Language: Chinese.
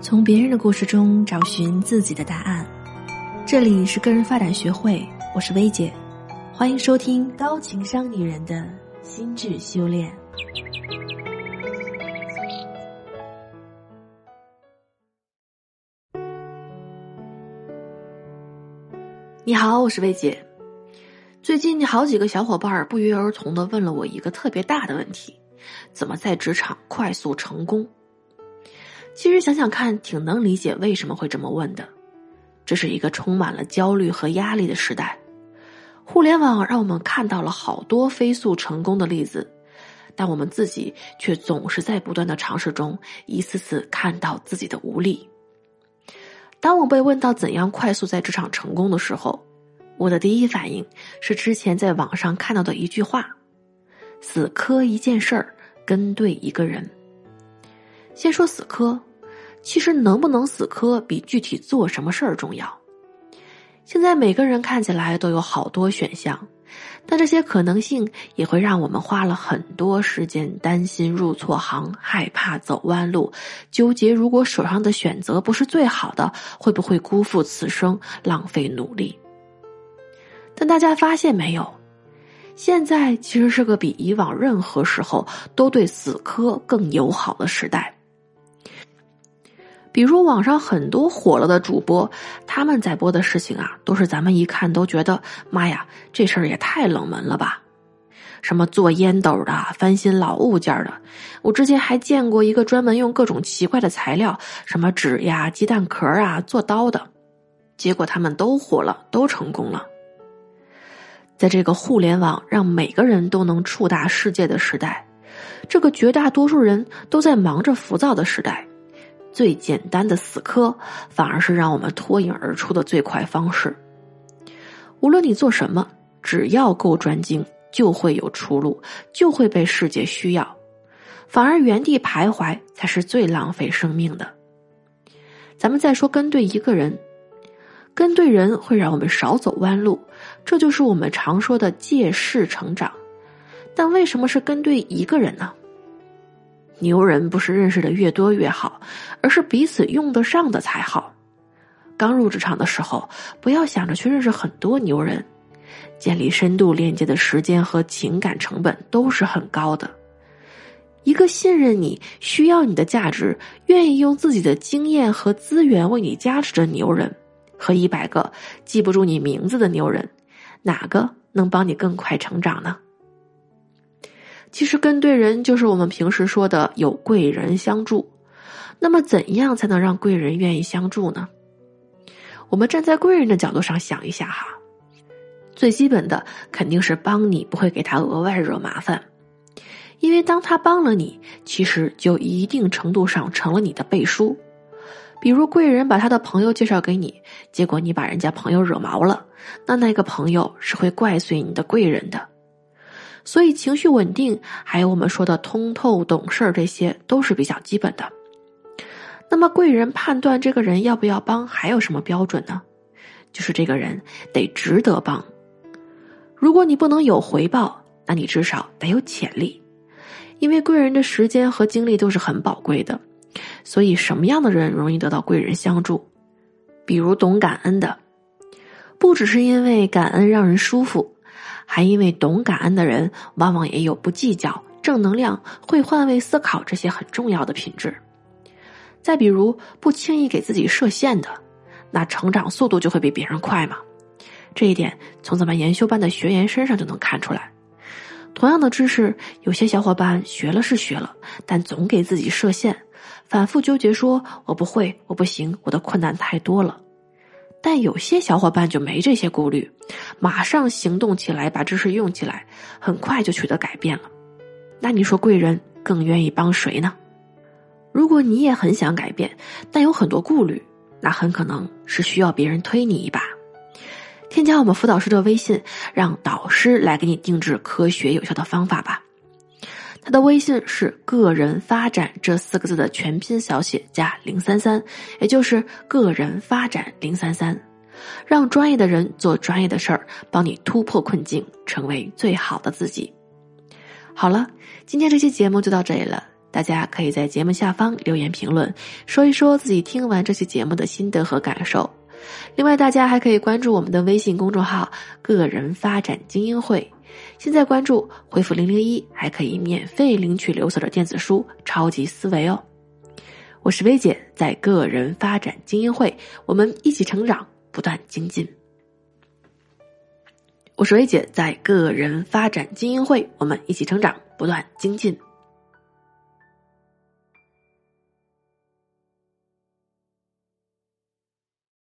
从别人的故事中找寻自己的答案。这里是个人发展学会，我是薇姐，欢迎收听高情商女人的心智修炼。你好，我是薇姐。最近好几个小伙伴不约而同的问了我一个特别大的问题：怎么在职场快速成功？其实想想看，挺能理解为什么会这么问的。这是一个充满了焦虑和压力的时代，互联网让我们看到了好多飞速成功的例子，但我们自己却总是在不断的尝试中，一次次看到自己的无力。当我被问到怎样快速在职场成功的时候，我的第一反应是之前在网上看到的一句话：“死磕一件事儿，跟对一个人。”先说死磕。其实能不能死磕比具体做什么事儿重要。现在每个人看起来都有好多选项，但这些可能性也会让我们花了很多时间，担心入错行，害怕走弯路，纠结如果手上的选择不是最好的，会不会辜负此生，浪费努力。但大家发现没有，现在其实是个比以往任何时候都对死磕更友好的时代。比如网上很多火了的主播，他们在播的事情啊，都是咱们一看都觉得妈呀，这事儿也太冷门了吧！什么做烟斗的、翻新老物件的，我之前还见过一个专门用各种奇怪的材料，什么纸呀、鸡蛋壳啊做刀的，结果他们都火了，都成功了。在这个互联网让每个人都能触达世界的时代，这个绝大多数人都在忙着浮躁的时代。最简单的死磕，反而是让我们脱颖而出的最快方式。无论你做什么，只要够专精，就会有出路，就会被世界需要。反而原地徘徊，才是最浪费生命的。咱们再说跟对一个人，跟对人会让我们少走弯路，这就是我们常说的借势成长。但为什么是跟对一个人呢？牛人不是认识的越多越好，而是彼此用得上的才好。刚入职场的时候，不要想着去认识很多牛人，建立深度链接的时间和情感成本都是很高的。一个信任你、需要你的价值、愿意用自己的经验和资源为你加持的牛人，和一百个记不住你名字的牛人，哪个能帮你更快成长呢？其实跟对人就是我们平时说的有贵人相助。那么，怎样才能让贵人愿意相助呢？我们站在贵人的角度上想一下哈，最基本的肯定是帮你不会给他额外惹麻烦，因为当他帮了你，其实就一定程度上成了你的背书。比如贵人把他的朋友介绍给你，结果你把人家朋友惹毛了，那那个朋友是会怪罪你的贵人的。所以，情绪稳定，还有我们说的通透懂事儿，这些都是比较基本的。那么，贵人判断这个人要不要帮，还有什么标准呢？就是这个人得值得帮。如果你不能有回报，那你至少得有潜力。因为贵人的时间和精力都是很宝贵的，所以什么样的人容易得到贵人相助？比如懂感恩的，不只是因为感恩让人舒服。还因为懂感恩的人，往往也有不计较、正能量、会换位思考这些很重要的品质。再比如，不轻易给自己设限的，那成长速度就会比别人快嘛。这一点从咱们研修班的学员身上就能看出来。同样的知识，有些小伙伴学了是学了，但总给自己设限，反复纠结说：“我不会，我不行，我的困难太多了。”但有些小伙伴就没这些顾虑，马上行动起来，把知识用起来，很快就取得改变了。那你说贵人更愿意帮谁呢？如果你也很想改变，但有很多顾虑，那很可能是需要别人推你一把。添加我们辅导师的微信，让导师来给你定制科学有效的方法吧。他的微信是“个人发展”这四个字的全拼小写加零三三，也就是“个人发展零三三”，让专业的人做专业的事儿，帮你突破困境，成为最好的自己。好了，今天这期节目就到这里了。大家可以在节目下方留言评论，说一说自己听完这期节目的心得和感受。另外，大家还可以关注我们的微信公众号“个人发展精英会”。现在关注，回复零零一，还可以免费领取刘所的电子书《超级思维》哦。我是薇姐，在个人发展精英会，我们一起成长，不断精进。我是薇姐，在个人发展精英会，我们一起成长，不断精进。